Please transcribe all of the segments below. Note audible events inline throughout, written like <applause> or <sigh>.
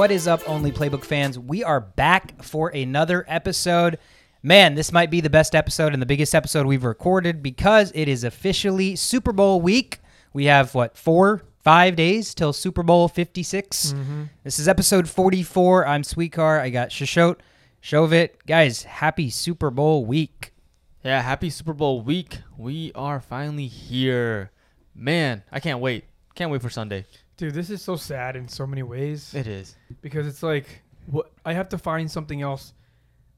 What is up, Only Playbook fans? We are back for another episode. Man, this might be the best episode and the biggest episode we've recorded because it is officially Super Bowl week. We have, what, four, five days till Super Bowl 56? Mm-hmm. This is episode 44. I'm Sweetcar. I got Shashot, Shovit. Guys, happy Super Bowl week. Yeah, happy Super Bowl week. We are finally here. Man, I can't wait. Can't wait for Sunday. Dude, this is so sad in so many ways It is. because it's like what I have to find something else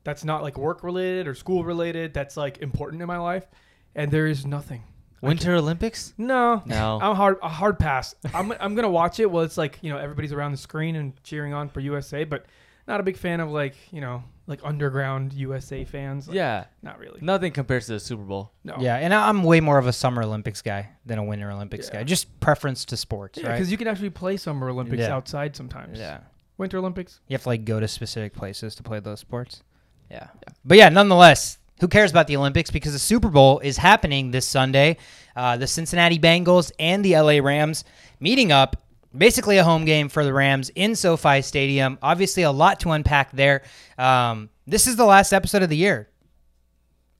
that's not like work related or school related that's like important in my life, and there is nothing. Winter Olympics? No, No. <laughs> I'm hard a hard pass. I'm I'm gonna watch it. Well, it's like you know everybody's around the screen and cheering on for USA, but not a big fan of like you know like underground USA fans. Like, Yeah. not really. Nothing compares to the Super Bowl. No. Yeah, and I'm way more of a Summer Olympics guy than a Winter Olympics Yeah. guy. Just preference to sports, Yeah, right? because you can actually play Summer Olympics Yeah. outside sometimes. yeah. Winter Olympics. You have to like go to specific places to play those sports. Yeah. But yeah, nonetheless, who cares about the Olympics? Because the Super Bowl is happening this Sunday. Uh, the Cincinnati Bengals and the LA Rams meeting up. Basically, a home game for the Rams in SoFi Stadium. Obviously, a lot to unpack there. Um, this is the last episode of the year.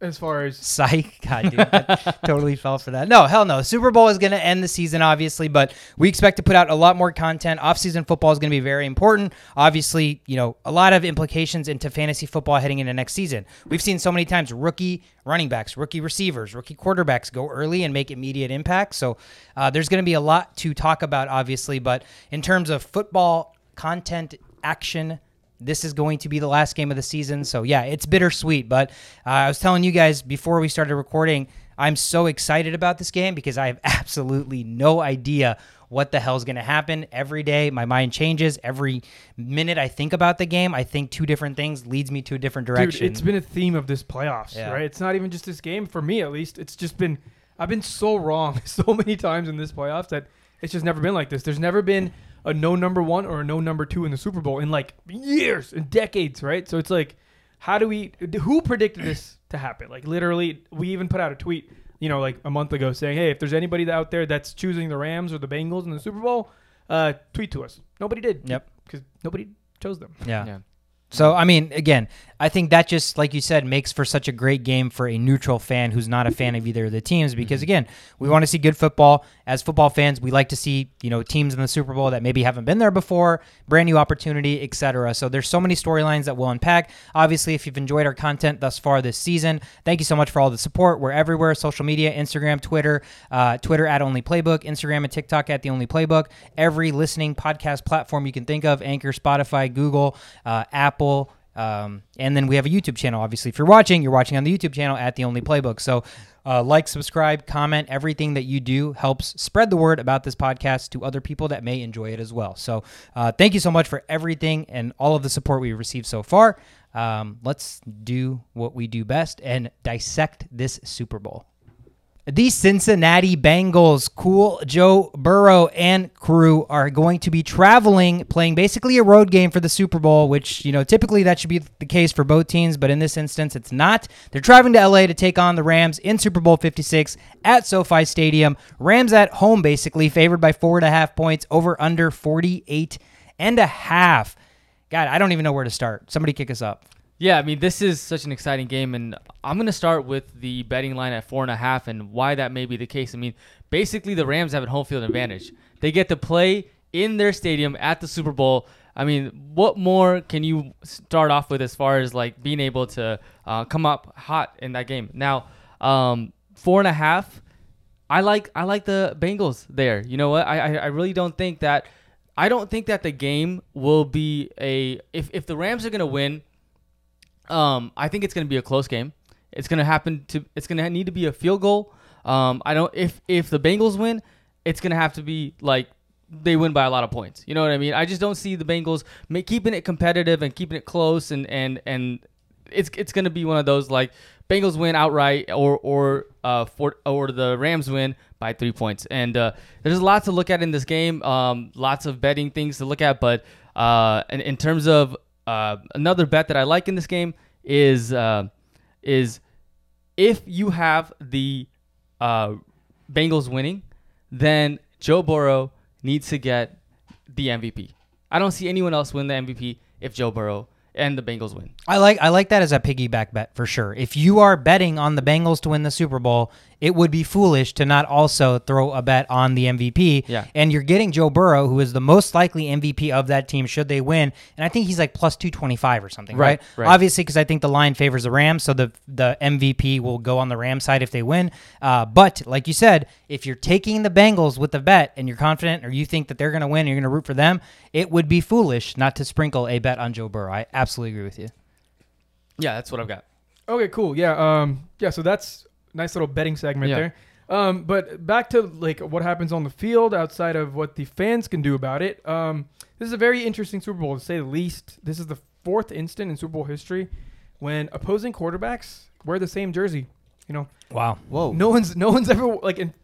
As far as <laughs> Psych. God, dude. <laughs> Totally fell for that. No, hell no. Super Bowl is going to end the season, obviously, but we expect to put out a lot more content. Off-season football is going to be very important. Obviously, you know, a lot of implications into fantasy football heading into next season. We've seen so many times rookie running backs, rookie receivers, rookie quarterbacks go early and make immediate impact. So uh, there's going to be a lot to talk about, obviously, but in terms of football content, action, this is going to be the last game of the season. So yeah, it's bittersweet. But uh, I was telling you guys before we started recording, I'm so excited about this game because I have <laughs> absolutely no idea what the hell's going to happen. Every day, my mind changes. Every minute I think about the game, I think two different things leads me to a different direction. Dude, it's been a theme of this playoffs, Yeah. right? It's not even just this game for me, at least. It's just been I've been so wrong <laughs> so many times in this playoffs that it's just never been like this. There's never been a no number one or a no number two in the Super Bowl in like years and decades, right? So it's like, how do we? Who predicted this <clears throat> to happen? Like literally, we even put out a tweet, you know, like a month ago saying, hey, if there's anybody out there that's choosing the Rams or the Bengals in the Super Bowl, uh, tweet to us. Nobody did. Yep. Because nobody chose them. yeah. Yeah. So I mean, again, I think that just like you said makes for such a great game for a neutral fan who's not a fan of either of the teams because again, we want to see good football. As football fans, we like to see you know teams in the Super Bowl that maybe haven't been there before, brand new opportunity, etc. So there's so many storylines that we'll unpack. Obviously, if you've enjoyed our content thus far this season, thank you so much for all the support. We're everywhere: social media, Instagram, Twitter, uh, Twitter at Only Playbook, Instagram and TikTok at The Only Playbook. Every listening podcast platform you can think of: Anchor, Spotify, Google, uh, Apple. Um, and then we have a YouTube channel. Obviously, if you're watching, you're watching on the YouTube channel at The Only Playbook. So, uh, like, subscribe, comment. Everything that you do helps spread the word about this podcast to other people that may enjoy it as well. So, uh, thank you so much for everything and all of the support we've received so far. Um, let's do what we do best and dissect this Super Bowl. The Cincinnati Bengals, cool Joe Burrow and crew are going to be traveling, playing basically a road game for the Super Bowl, which, you know, typically that should be the case for both teams, but in this instance, it's not. They're traveling to LA to take on the Rams in Super Bowl 56 at SoFi Stadium. Rams at home, basically, favored by four and a half points, over under 48 and a half. God, I don't even know where to start. Somebody kick us up. Yeah, I mean, this is such an exciting game, and I'm going to start with the betting line at four and a half and why that may be the case. I mean, basically, the Rams have a home field advantage. They get to play in their stadium at the Super Bowl. I mean, what more can you start off with as far as like being able to uh, come up hot in that game? Now, um, four and a half. I like I like the Bengals there. You know what? I, I I really don't think that I don't think that the game will be a if if the Rams are gonna win. Um, I think it's gonna be a close game. It's gonna happen to. It's gonna need to be a field goal. Um, I don't. If if the Bengals win, it's gonna have to be like they win by a lot of points. You know what I mean? I just don't see the Bengals ma- keeping it competitive and keeping it close, and and and it's it's gonna be one of those like Bengals win outright or or uh for or the Rams win by three points. And uh, there's a lot to look at in this game. Um, lots of betting things to look at, but uh, in, in terms of uh, another bet that I like in this game is uh, is if you have the uh, Bengals winning, then Joe Burrow needs to get the MVP. I don't see anyone else win the MVP if Joe Burrow and the Bengals win. I like I like that as a piggyback bet for sure. If you are betting on the Bengals to win the Super Bowl, it would be foolish to not also throw a bet on the MVP. Yeah. And you're getting Joe Burrow, who is the most likely MVP of that team should they win. And I think he's like plus 225 or something, right? Right, right. Obviously, because I think the line favors the Rams, so the the MVP will go on the Rams side if they win. Uh, but like you said, if you're taking the Bengals with the bet and you're confident or you think that they're going to win, and you're going to root for them, it would be foolish not to sprinkle a bet on Joe Burrow. I absolutely agree with you. Yeah, that's what I've got. Okay, cool. Yeah. Um. Yeah. So that's nice little betting segment Yeah. there. Um. But back to like what happens on the field outside of what the fans can do about it. Um. This is a very interesting Super Bowl to say the least. This is the fourth instant in Super Bowl history when opposing quarterbacks wear the same jersey. You know, Wow. Whoa. no one's no one's ever like in.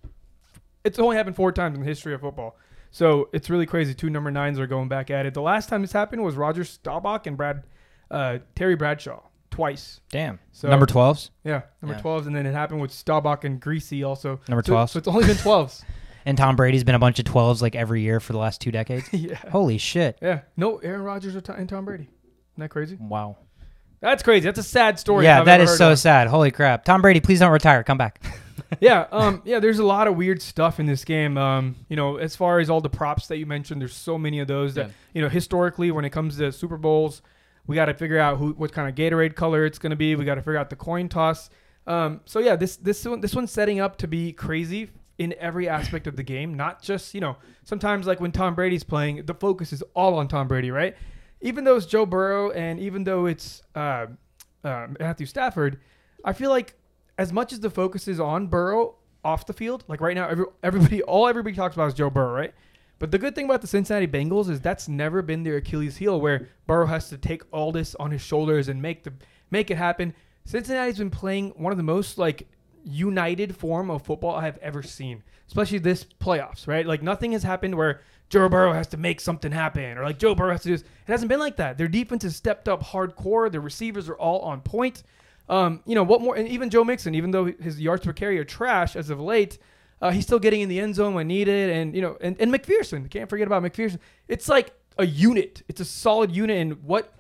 It's only happened four times in the history of football. So it's really crazy. Two number nines are going back at it. The last time this happened was Roger Staubach and Brad, uh, Terry Bradshaw twice. Damn. So Number 12s. yeah, number Yeah. 12s, and then it happened with Staubach and Griese also. Number So- 12s. So, it's only been 12s. <laughs> And Tom Brady's been a bunch of 12s like every year for the last two decades. <laughs> yeah. Holy shit. Yeah. No Aaron Rodgers and Tom Brady. Isn't that crazy? Wow. That's crazy. That's a sad story. yeah, that is so of. sad. Holy crap. Tom Brady, please don't retire. Come back. <laughs> yeah, um, yeah. There's a lot of weird stuff in this game. Um, you know, as far as all the props that you mentioned, there's so many of those that Yeah. you know historically when it comes to Super Bowls, we got to figure out who what kind of Gatorade color it's going to be. We got to figure out the coin toss. Um, so yeah, this this one this one's setting up to be crazy in every aspect of the game. Not just you know sometimes like when Tom Brady's playing, the focus is all on Tom Brady, right? Even though it's Joe Burrow and even though it's uh, uh, Matthew Stafford, I feel like as much as the focus is on Burrow off the field, like right now, every, everybody, all everybody talks about is Joe Burrow, right? But the good thing about the Cincinnati Bengals is that's never been their Achilles heel, where Burrow has to take all this on his shoulders and make the make it happen. Cincinnati's been playing one of the most like united form of football I have ever seen, especially this playoffs, right? Like nothing has happened where Joe Burrow has to make something happen or like Joe Burrow has to do this. It hasn't been like that. Their defense has stepped up hardcore. Their receivers are all on point. Um, you know what more? And even Joe Mixon, even though his yards per carry are trash as of late, uh, he's still getting in the end zone when needed. And you know, and, and McPherson, can't forget about McPherson. It's like a unit. It's a solid unit. And what?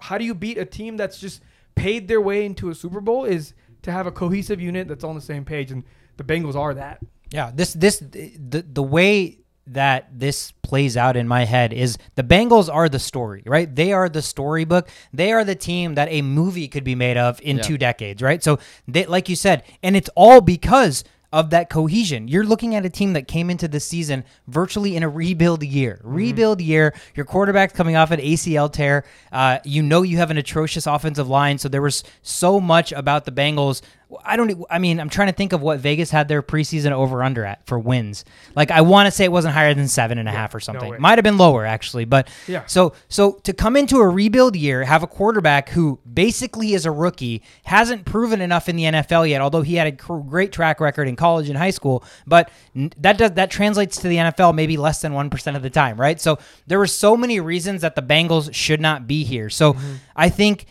How do you beat a team that's just paid their way into a Super Bowl? Is to have a cohesive unit that's on the same page, and the Bengals are that. Yeah, this this the the way that this plays out in my head is the Bengals are the story, right? They are the storybook. They are the team that a movie could be made of in Yeah. two decades, right? So they like you said, and it's all because of that cohesion. You're looking at a team that came into the season virtually in a rebuild year. Rebuild year. Your quarterback's coming off an ACL tear. Uh, you know you have an atrocious offensive line. So there was so much about the Bengals. I don't. I mean, I'm trying to think of what Vegas had their preseason over under at for wins. Like I want to say it wasn't higher than seven and a half or something. way. Might have been lower actually, but Yeah. So so to come into a rebuild year, have a quarterback who basically is a rookie, hasn't proven enough in the NFL yet, although he had a great track record in college and high school, but n- that does that translates to the NFL maybe less than 1% of the time, right? So there were so many reasons that the Bengals should not be here. So mm-hmm. I think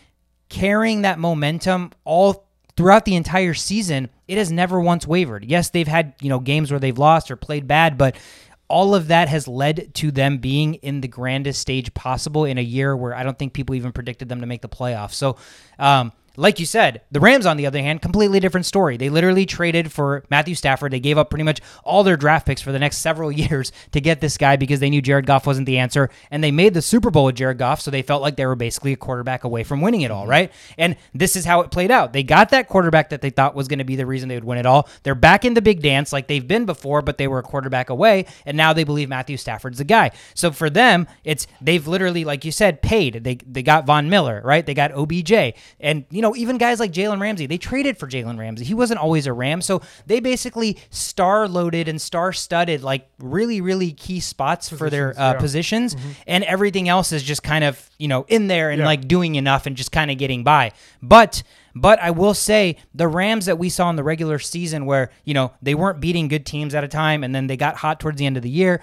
carrying that momentum all throughout the entire season, it has never once wavered. Yes, they've had, you know, games where they've lost or played bad, but all of that has led to them being in the grandest stage possible in a year where I don't think people even predicted them to make the playoffs. So, um, like you said, the Rams, on the other hand, completely different story. They literally traded for Matthew Stafford. They gave up pretty much all their draft picks for the next several <laughs> years to get this guy because they knew Jared Goff wasn't the answer. And they made the Super Bowl with Jared Goff, so they felt like they were basically a quarterback away from winning it all, mm-hmm. right? And this is how it played out. They got that quarterback that they thought was going to be the reason they would win it all. They're back in the big dance like they've been before, but they were a quarterback away. And now they believe Matthew Stafford's the guy. So for them, it's they've literally, like you said, paid. They they got Von Miller, right? They got OBJ. And, you know, even guys like Jalen Ramsey, they traded for Jalen Ramsey. He wasn't always a Ram. So they basically star loaded and star studded like really, really key spots for their Positions, uh, yeah. positions. And everything else is just kind of, you know, in there and Yeah. like doing enough and just kind of getting by. But but I will say the Rams that we saw in the regular season where, you know, they weren't beating good teams at a time and then they got hot towards the end of the year.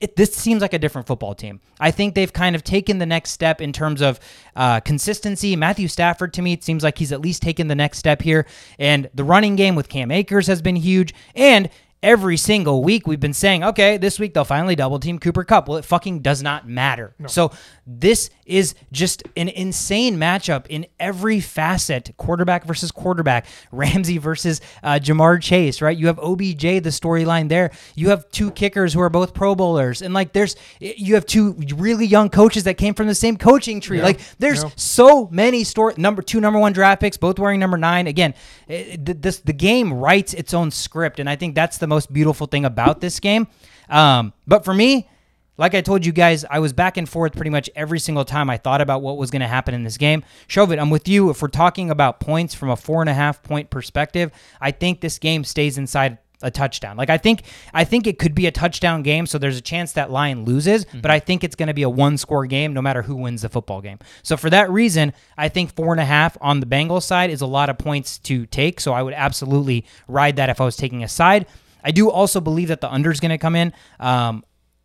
It, this seems like a different football team. I think they've kind of taken the next step in terms of uh, consistency. Matthew Stafford, to me, it seems like he's at least taken the next step here. And the running game with Cam Akers has been huge. And every single week we've been saying, okay, this week they'll finally double team Cooper Kupp. Well, it fucking does not matter. So this is just an insane matchup in every facet quarterback versus quarterback, <laughs> Ramsey versus uh, Ja'Marr Chase, right? You have OBJ, the storyline there. You have two kickers who are both Pro Bowlers. And like there's, you have two really young coaches that came from the same coaching tree. Yeah. Like there's Yeah. so many story number two number one draft picks both wearing number nine again it, this the game writes its own script and i think that's the most beautiful thing about this game um, but for me like i told you guys i was back and forth pretty much every single time i thought about what was going to happen in this game Shovit, i'm with you if we're talking about points from a four and a half point perspective i think this game stays inside a touchdown. Like I think I think it could be a touchdown game, so there's a chance that line loses, but I think it's going to be a one score game no matter who wins the football game. So for that reason, I think four and a half on the Bengals side is a lot of points to take. So I would absolutely ride that if I was taking a side. I do also believe that the under is going to come in. Um,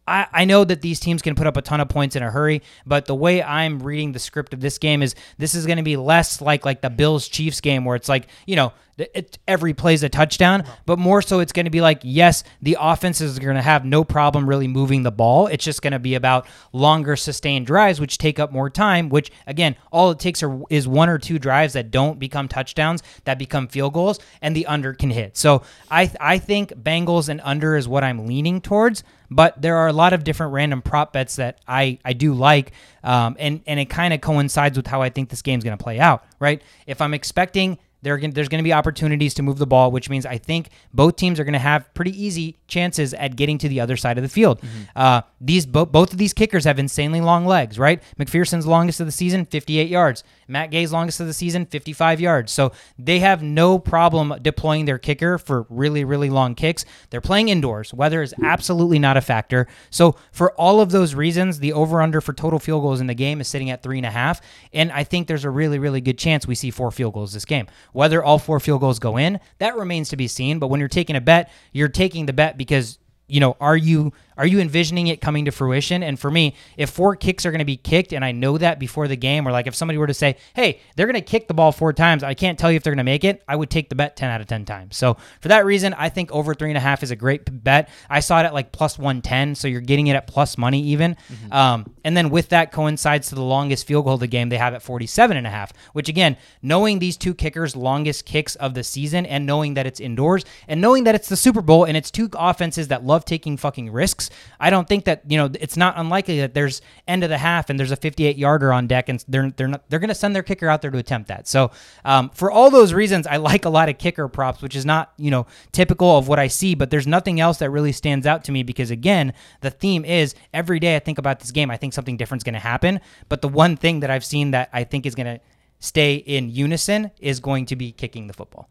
I, I know that these teams can put up a ton of points in a hurry, but the way I'm reading the script of this game is this is going to be less like like the Bills Chiefs game where it's like you know it, every play's a touchdown, but more so it's going to be like yes, the offense is going to have no problem really moving the ball. It's just going to be about longer sustained drives, which take up more time. Which again, all it takes are, is one or two drives that don't become touchdowns that become field goals, and the under can hit. So I I think Bengals and under is what I'm leaning towards but there are a lot of different random prop bets that I, I do like, um, and and it kind of coincides with how I think this game's going to play out. Right? If I'm expecting gonna- there's going to be opportunities to move the ball, which means I think both teams are going to have pretty easy chances at getting to the other side of the field. Uh, these bo- both of these kickers have insanely long legs. Right? McPherson's longest of the season, 58 yards. Matt Gay's longest of the season, 55 yards. So they have no problem deploying their kicker for really, really long kicks. They're playing indoors. Weather is absolutely not a factor. So for all of those reasons, the over/under for total field goals in the game is sitting at three and a half, and I think there's a really, really good chance we see four field goals this game. Whether all four field goals go in, that remains to be seen. But when you're taking a bet, you're taking the bet because you know, are you are you envisioning it coming to fruition? And for me, if four kicks are going to be kicked, and I know that before the game, or like if somebody were to say, "Hey, they're going to kick the ball four times," I can't tell you if they're going to make it. I would take the bet ten out of ten times. So for that reason, I think over three and a half is a great bet. I saw it at like plus one ten, so you're getting it at plus money even. Um, and then with that coincides to the longest field goal of the game. They have at 47 and a half, which again, knowing these two kickers' longest kicks of the season, and knowing that it's indoors, and knowing that it's the Super Bowl, and it's two offenses that love taking fucking risks. I don't think that you know it's not unlikely that there's end of the half and there's a 58 yarder on deck, and they're they're not they're going to send their kicker out there to attempt that. So um, for all those reasons, I like a lot of kicker props, which is not you know typical of what I see, but there's nothing else that really stands out to me because again, the theme is every day I think about this game, I think something different is going to happen. But the one thing that I've seen that I think is going to stay in unison is going to be kicking the football.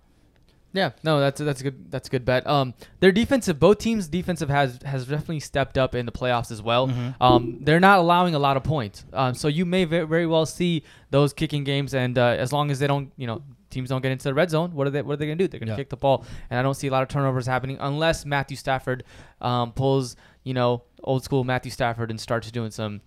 Yeah, no, that's that's a good that's a good bet. Um, their defensive, both teams' defensive has has definitely stepped up in the playoffs as well. Um, they're not allowing a lot of points, um, so you may very well see those kicking games. And uh, as long as they don't, you know, teams don't get into the red zone, what are they what are they gonna do? They're gonna Yeah. kick the ball, and I don't see a lot of turnovers happening unless Matthew Stafford um, pulls, you know, old school Matthew Stafford and starts doing some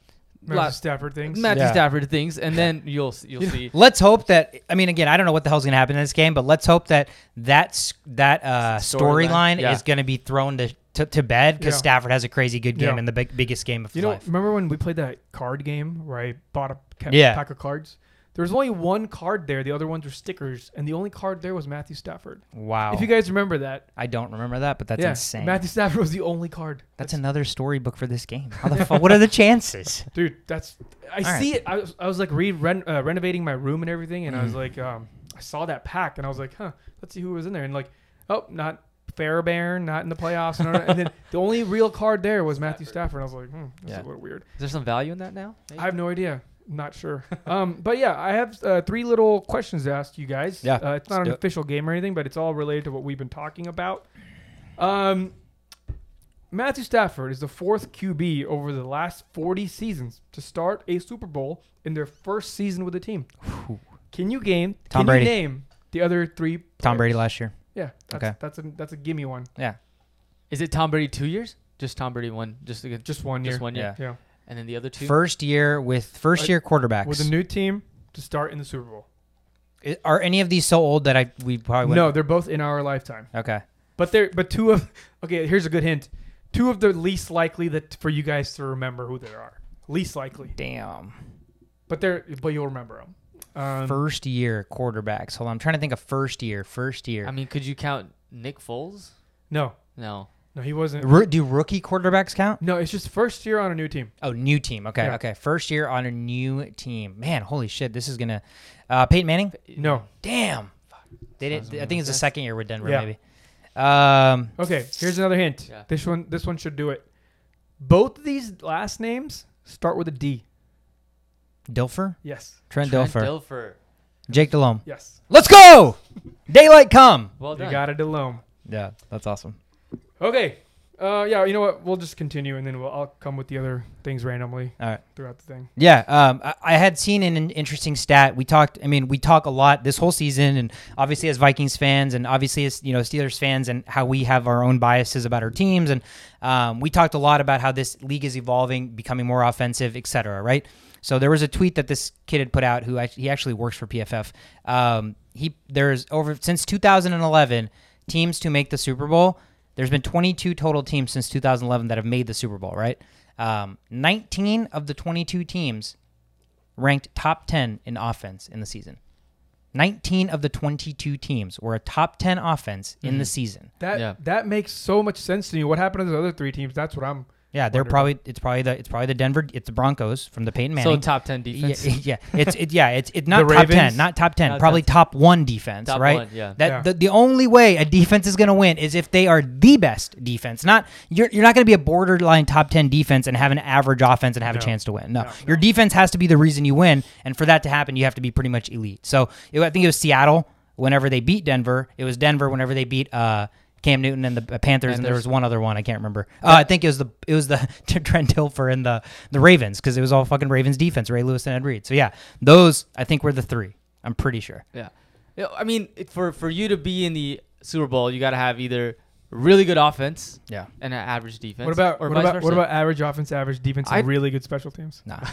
Matthew lot- Stafford things. Matthew Yeah. Stafford things, and then <laughs> you'll you'll see. Let's hope that. I mean, again, I don't know what the hell's going to happen in this game, but let's hope that that s- that uh, Storyline, storyline yeah. is going to be thrown to to, to bed because Yeah. Stafford has a crazy good game Yeah. in the big, biggest game of You his know, life. remember when we played that card game where I bought a ca- Yeah. pack of cards? There was only one card there. The other ones were stickers, and the only card there was Matthew Stafford. Wow, If you guys remember that, I don't remember that, but that's yeah, insane. Matthew Stafford was the only card. that's another storybook for this game. How the <laughs> fuck? What are the chances? dude. That's I All right. see it. I was, I was like re ren, uh, renovating my room and everything, and I was Mhm. like, um, I saw that pack, and I was like, huh, let's see who was in there, and like, oh, not Fairbairn, not in the playoffs, and, and then the only real card there was Matthew Stafford. And I was like, hmm, Yeah. little weird. Is there some value in that now? I have no idea. I'm not sure. <laughs> um, but yeah, I have uh, three little questions to ask you guys. Yeah, uh, it's not an do it. official game or anything, but it's all related to what we've been talking about. Um, Matthew Stafford is the fourth QB over the last 40 seasons to start a Super Bowl in their first season with the team. Can you game? Tom can Brady. you name the other three? Tom? Brady last year. Yeah. That's, Okay. That's a that's a gimme one. Yeah, Is it Tom Brady two years? Just Tom Brady one, just just, Just one year. just one year, Yeah. Yeah. And then the other two First year with first year quarterbacks. With a new team to start in the Super Bowl. I- are any of these so old that I we probably No, wouldn't- they're both in our lifetime. Okay. But they're but two of okay. Here's a good hint. Two of the least likely that for you guys to remember who they are. Least likely, Damn. but they're but you'll remember them. Um, First year quarterbacks. Hold on. I'm trying to think of first year. First year. I mean, could you count Nick Foles? no, No. No, he wasn't. Ro- do rookie quarterbacks count? No, it's just first year on a new team. Oh, new team. Okay, Yeah. okay. First year on a new team. Man, holy shit, this is gonna. Uh, Peyton Manning. No. Damn. They did. Sounds I think it's the second year with Denver, Yeah. maybe. Um, Okay, here's another hint. Yeah. This one this one should do it. Both of these last names start with a D. Dilfer, Yes. Trent, Trent Dilfer, Dilfer. Jake Delhomme. Yes. Let's go. Daylight come. Well You got it, Delhomme. Yeah, that's awesome. Okay. Uh, yeah, you know what? We'll just continue, and then we'll, I'll come with the other things randomly All right. throughout the thing. Yeah, um, I, I had seen an, interesting stat. We talked. I mean, we talk a lot this whole season, and obviously as Vikings fans, and obviously as you know Steelers fans, and how we have our own biases about our teams, and um, we talked a lot about how this league is evolving, becoming more offensive, et cetera, Right. So there was a tweet that this kid had put out, who act- he actually works for PFF. Um, he there's over since 2011 teams to make the Super Bowl. There's been 22 total teams since 2011 that have made the Super Bowl. Right. Um, 19 of the 22 teams ranked top 10 in offense in the season. 19 of the 22 teams were a top 10 offense in the season. That Yeah. that makes so much sense to me. What happened to the other three teams? That's what I'm. Yeah, they're probably it's probably the it's probably the Denver it's the Broncos from the Peyton Manning. So Manning. top ten defense. <laughs> yeah, it's it, yeah, it's it's not The top 10, not top 10, Not probably top 1 defense, Top right? one, yeah. That Yeah. the, the only way a defense is going to win is if they are the best defense. Not you're you're not going to be a borderline top 10 defense and have an average offense and have a chance to win. No. No, Your defense has to be the reason you win and for that to happen you have to be pretty much elite. So, it, I think it was Seattle whenever they beat Denver. It was Denver whenever they beat uh Cam Newton and the Panthers, and there was one other one I can't remember. Uh, I think it was the it was the <laughs> Trent Dilfer and the the Ravens because it was all fucking Ravens defense, Ray Lewis and Ed Reed. So yeah, those I think were the three. I'm pretty sure. Yeah. Yeah, I mean, for for you to be in the Super Bowl, you got to have either really good offense Yeah. and an average defense. What about or what vice about versa. what about average offense, average defense, and I'd- really good special teams? Nah. <laughs>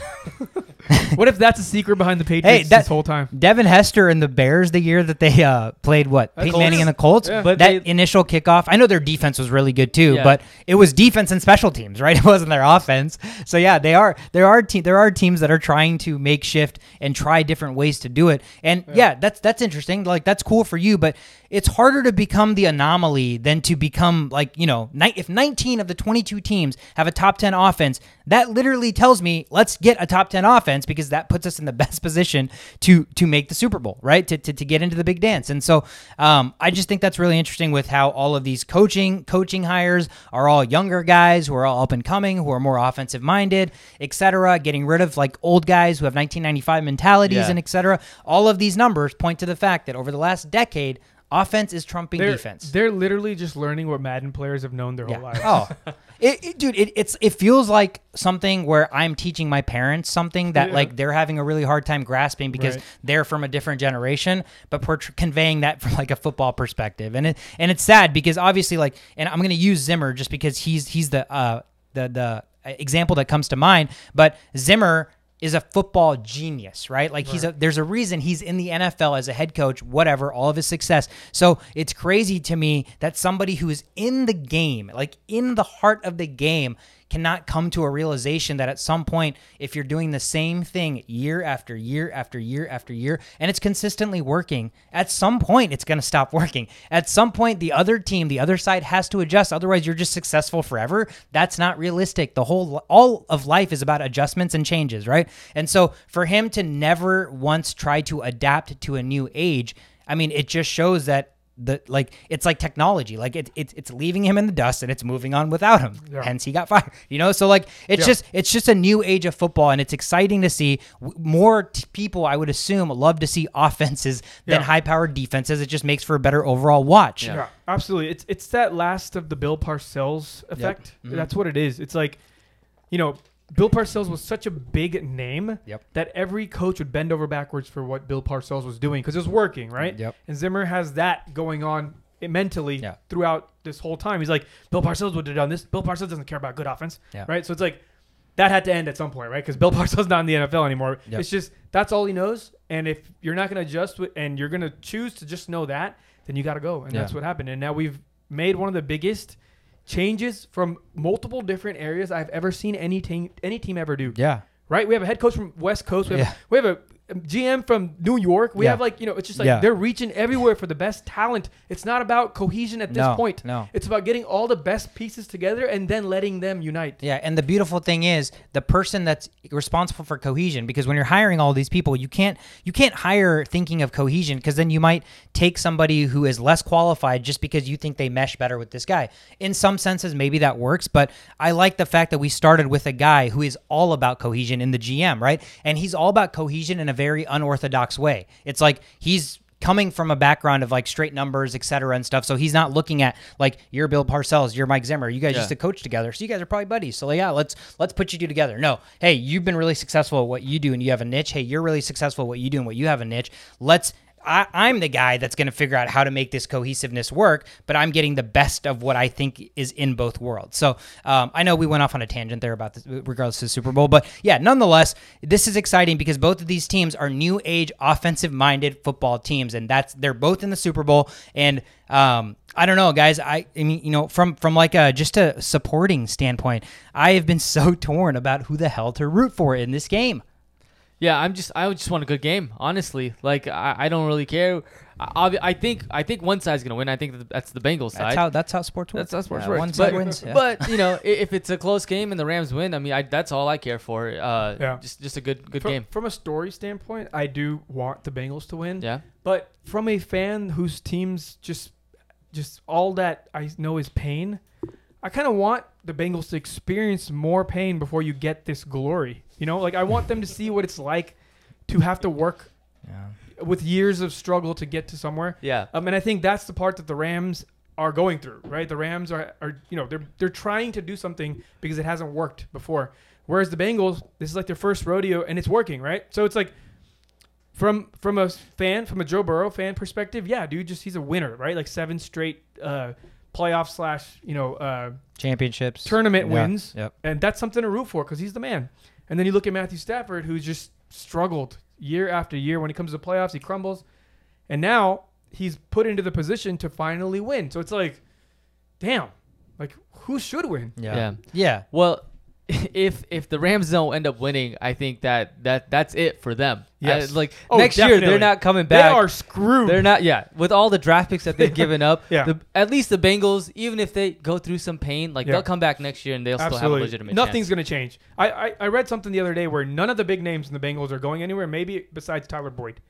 What if that's a secret behind the Patriots that- this whole time? Devin Hester and the Bears the year that they uh, played what Peyton Colts. Manning and the Colts. Yeah. But that they- initial kickoff, I know their defense was really good too, Yeah. but it was defense and special teams, right? <laughs> It wasn't their offense. So yeah, they are there are te- there are teams that are trying to make shift and try different ways to do it. And yeah, that's that's interesting. Like that's cool for you, but it's harder to become the anomaly than to become like you know, if 19 of the 22 teams have a top 10 offense, that literally tells me let's get a top 10 offense because that puts us in the <laughs> best position to to make the Super Bowl, right? To, to, to get into the big dance. And so um, I just think that's really interesting with how all of these coaching coaching hires are all younger guys who are all up and coming, who are more offensive minded, etc. Getting rid of like old guys who have 1995 mentalities Yeah. and etc. All of these numbers point to the fact that over the last decade, offense is trumping They're, defense. they're literally just learning what Madden players have known their whole lives. Oh, <laughs> it, it- dude, it, it's it feels like something where I'm teaching my parents something that Yeah. like they're having a really hard time grasping because Right. they're from a different generation, but we're tr- conveying that from like a football perspective, and it and it's sad because obviously like, and I'm gonna use Zimmer just because he's he's the uh the the example that comes to mind, but Zimmer is a football genius, right? Like he's a there's a reason he's in the NFL as a head coach, whatever, all of his success. So it's crazy to me that somebody who is in the game, like in the heart of the game, cannot come to a realization that at some point, if you're doing the same thing year after year after year after year, and it's consistently working, at some point it's going to stop working. At some point, the other team, the other side has to adjust. Otherwise, you're just successful forever. That's not realistic. The whole, all of life is about adjustments and changes, right? And so for him to never once try to adapt to a new age, I mean, it just shows that the like it's like technology like it, it it's leaving him in the dust and it's moving on without him Yeah. hence he got fired <laughs> you know so like it's Yeah. just it's just a new age of football and it's exciting to see more t- people i would assume love to see <laughs> offenses than Yeah. high powered defenses it just makes for a better overall watch Yeah. Yeah, absolutely. It's it's that last of the Bill Parcells effect. Mhm. That's what it is. It's like, you know, Bill Parcells was such a big name Yep. that every coach would bend over backwards for what Bill Parcells was doing because it was working, right? Yep. And Zimmer has that going on eh, mentally Yeah. throughout this whole time. He's like, Bill Parcells would have done this. Bill Parcells doesn't care about good offense, Yeah. right? So it's like that had to end at some point, right? Because Bill <laughs> Parcells not in the NFL anymore. Yep. It's just that's all he knows. And if you're not going to adjust with, and you're going to choose to just know that, then you got to go. And Yeah. that's what happened. And now we've made one of the biggest changes from multiple different areas I've ever seen any team any team ever do. Yeah. Right? We have a head coach from West Coast. We have, Yeah. we have a GM from New York. We Yeah. have like, you know, it's just like Yeah. they're reaching everywhere for the best talent. It's not about cohesion at this No, point. no. It's about getting all the best pieces together and then letting them unite. Yeah, and the beautiful thing is the person that's responsible for cohesion because when you're hiring all these people, you can't you can't hire thinking of cohesion because then you might take somebody who is less qualified just because you think they mesh better with this guy. In some senses maybe that works, but I like the fact that we started with a guy who is all about cohesion in the GM, right? And he's all about cohesion and a very unorthodox way. It's like he's coming from a background of like straight numbers, et cetera, and stuff. So he's not looking at like you're Bill Parcells, you're Mike Zimmer, you guys Yeah. used to coach together, so you guys are probably buddies. So like, yeah, let's let's put you two together. No, hey, you've been really successful at what you do, and you have a niche. Hey, you're really successful at what you do, and what you have a niche. Let's. I, I'm the guy that's going to figure out how to make this cohesiveness work, but I'm getting the best of what I think is in both worlds. So um, I know we went off on a tangent there about this, regardless of the Super Bowl, but yeah, nonetheless, this is exciting because both of these teams are new age offensive minded football teams, and that's they're both in the Super Bowl. And um, I don't know, guys. I, I mean, you know, from from like a just a supporting standpoint, I have been so <laughs> torn about who the hell to root for in this game. Yeah, I'm just I just want a good game, honestly. Like I, I don't really care. I, I think I think one side's gonna win. I think that's the Bengals That's side. how that's how sports works. That's how sports Yeah, works. One but, side wins. yeah. but you know, <laughs> if it's a close game and the Rams win, I mean, I, that's all I care for. Uh, Yeah. just just a good good From, game. from a story standpoint, I do want the Bengals to win. Yeah, But from a fan whose teams just just all that I know is pain, I kind of want the Bengals to experience more pain before you get this glory. You know, like I want them to see what it's like to have to work Yeah. with years of struggle to get to somewhere. yeah, Um, and I think that's the part that the Rams are going through, right? The Rams are, are you know, they're they're trying to do something because it hasn't worked before. Whereas the Bengals, this is like their first rodeo and it's working, right? So it's like from from a fan, from a Joe Burrow fan perspective, yeah, dude, just he's a winner, right? Like seven straight uh, playoff slash, you know, uh, Championships, tournament Yeah. wins, Yep. and that's something to root for because he's the man. And then you look at Matthew Stafford, who's just struggled year after year. When it comes to playoffs, he crumbles, and now he's put into the position to finally win. So it's like, damn, like who should win? Yeah. Yeah. Yeah. Well, <laughs> if if the Rams don't end up winning, I think that that that's it for them. Yes. Uh, like Oh, next year, they're not coming back. They are screwed. They're not. Yeah, with all the draft picks that they've <laughs> given up, Yeah. the, at least the Bengals, even if they go through some pain, like Yeah. they'll come back next year and they'll still have a Absolutely. legitimate. Nothing's chance. going to change. I, I, I read something the other day where none of the big names in the Bengals are going anywhere, maybe besides Tyler Boyd,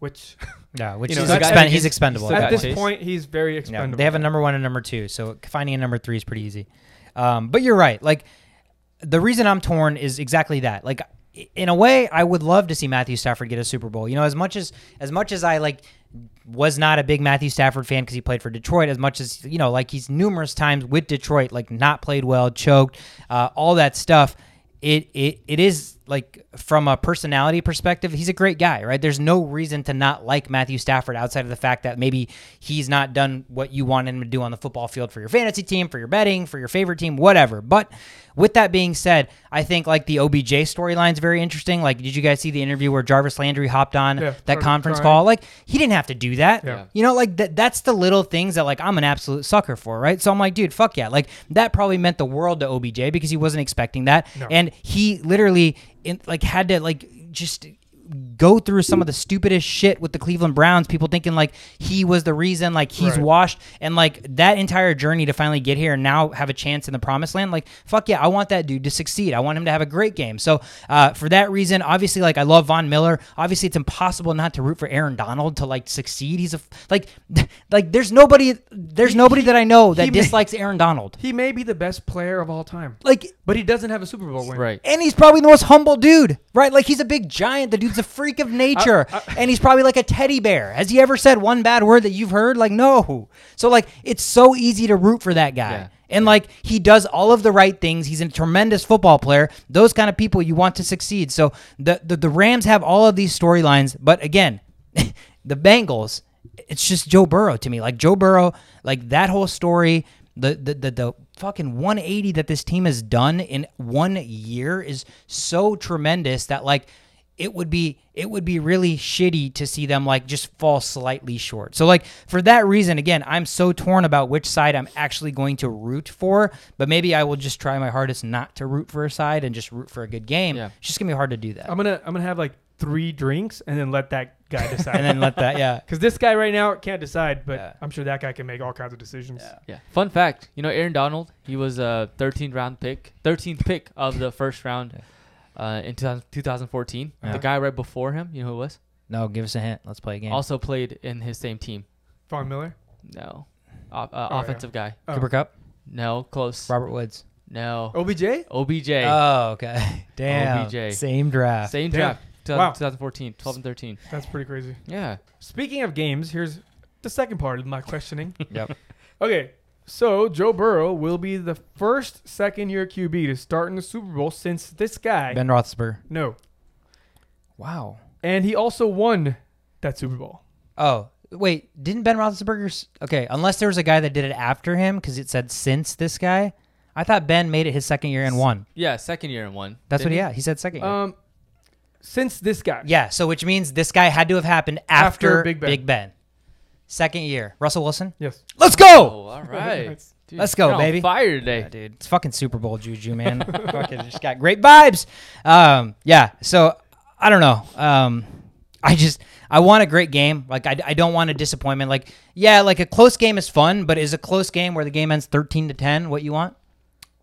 which <laughs> Yeah. Which You know, is that expend- he's he's- expendable. he's at this Chase. point he's very Yeah, expendable. they have a number one and number two, so finding a number three is pretty easy. Um, but you're right. Like the reason I'm torn is exactly that. Like in a way, I would love to see Matthew Stafford get a Super Bowl. You know, as much as as much as I like was not a big Matthew Stafford fan because he played for Detroit. As much as you know, like he's numerous times with Detroit, like not played well, choked, uh, all that stuff. It it it is like from a personality perspective, he's a great guy, right? There's no reason to not like Matthew Stafford outside of the fact that maybe he's not done what you want him to do on the football field for your fantasy team, for your betting, for your favorite team, whatever. But with that being said, I think like the OBJ storyline is very interesting. Like, did you guys see the interview where Jarvis Landry hopped on Yeah, that conference crying. call? Like, he didn't have to do that. Yeah. You know, like that that's the little things that like I'm an absolute sucker for, right? So I'm like, dude, fuck yeah. Like that probably meant the world to OBJ because he wasn't expecting that. No. And he literally in, like had to like just go through some of the stupidest shit with the Cleveland Browns, people thinking like he was the reason, like he's Right. washed and like that entire journey to finally get here and now have a chance in the promised land. Like, fuck yeah, I want that dude to succeed. I want him to have a great game. So uh, for that reason, obviously, like I love Von Miller. Obviously, it's impossible not to root for Aaron Donald to like succeed. He's a like <laughs> like there's nobody there's He- nobody he- that I know that he may- dislikes Aaron Donald. He may be the best player of all time, Like but he doesn't have a Super Bowl win. Right. and he's probably the most humble dude, right? Like he's a big giant. The dude's a freak of nature, uh, uh, and he's probably like a teddy bear. Has he ever said one bad word that you've heard? Like no. So like it's so easy to root for that guy. Yeah. And like he does all of the right things. He's a tremendous football player. Those kind of people you want to succeed. So the the, the Rams have all of these storylines, but again, <laughs> the Bengals, it's just Joe Burrow to me. Like Joe Burrow, like that whole story, the the the, the fucking 180 that this team has done in one year is so tremendous that like it would be it would be really shitty to see them like just fall slightly short. So like for that reason, again, I'm so torn about which side I'm actually going to root for. But maybe I will just try my hardest not to root for a side and just root for a good game. Yeah. It's just gonna be hard to do that. I'm gonna I'm gonna have like three drinks and then let that guy <laughs> decide. and then let that yeah. <laughs> because this guy right now can't decide, but Yeah. I'm sure that guy can make all kinds of decisions. Yeah. Yeah. Fun fact, you know Aaron Donald, he was a 13th round pick, 13th pick of the first round uh, in 2000, 2014. Yeah. The guy right before him, you know who it was? No, give us a hint. Let's play a game. Also played in his same team. Von Miller. No. O- uh, Oh, yeah. offensive guy. Oh. Cooper Kupp, No, close. Robert Woods. No. OBJ. OBJ. Oh, okay. <laughs> Damn. OBJ. Same draft. Same Damn. draft. 2000 Wow. 2014, 12 and 13. That's pretty crazy. Yeah. Speaking of games, here's the second part of my questioning. <laughs> Yep. Okay, so Joe Burrow will be the first second-year QB to start in the Super Bowl since this guy. Ben Roethlisberger. no, Wow. and he also won that Super Bowl. Oh, wait. Didn't Ben Roethlisberger's? Okay, unless there was a guy that did it after him because it said since this guy. I thought Ben made it his second year and won. Yeah, second year and one. That's what he had. He said second year. Um, since this guy. yeah, so which means this guy had to have happened after, After Big Ben. Big Ben. Second year. Russell Wilson. Yes. Let's Oh, go. <laughs> all right. Dude, Let's go, you're on baby. Fire today. Yeah, dude. It's fucking Super Bowl juju, man. <laughs> fucking just got great vibes. Um, yeah. So I don't know. Um, I just I want a great game. Like I, I don't want a disappointment. Like yeah, like a close game is fun, but is a close game where the game ends thirteen to ten what you want?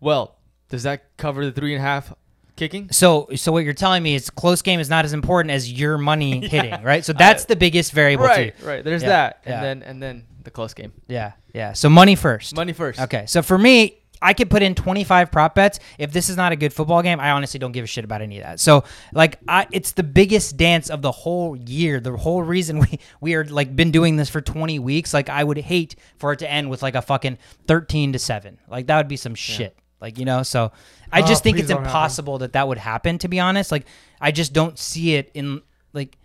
Well, does that cover the three and a half kicking? So so what you're telling me is close game is not as important as your money <laughs> hitting, right? So that's the biggest variable Right, too. right. There's Yeah, that, and yeah. then and then the close game. Yeah, yeah. So money first. Money first. Okay, so for me, I could put in 25 prop bets. If this is not a good football game, I honestly don't give a shit about any of that. So, like, I, it's the biggest dance of the whole year. The whole reason we we are like been doing this for 20 weeks. Like, I would hate for it to end with like a fucking 13 to seven. Like, that would be some shit. Like, you know. So, I Oh, just think it's don't happen. impossible that that would happen. To be honest, like, I just don't see it in like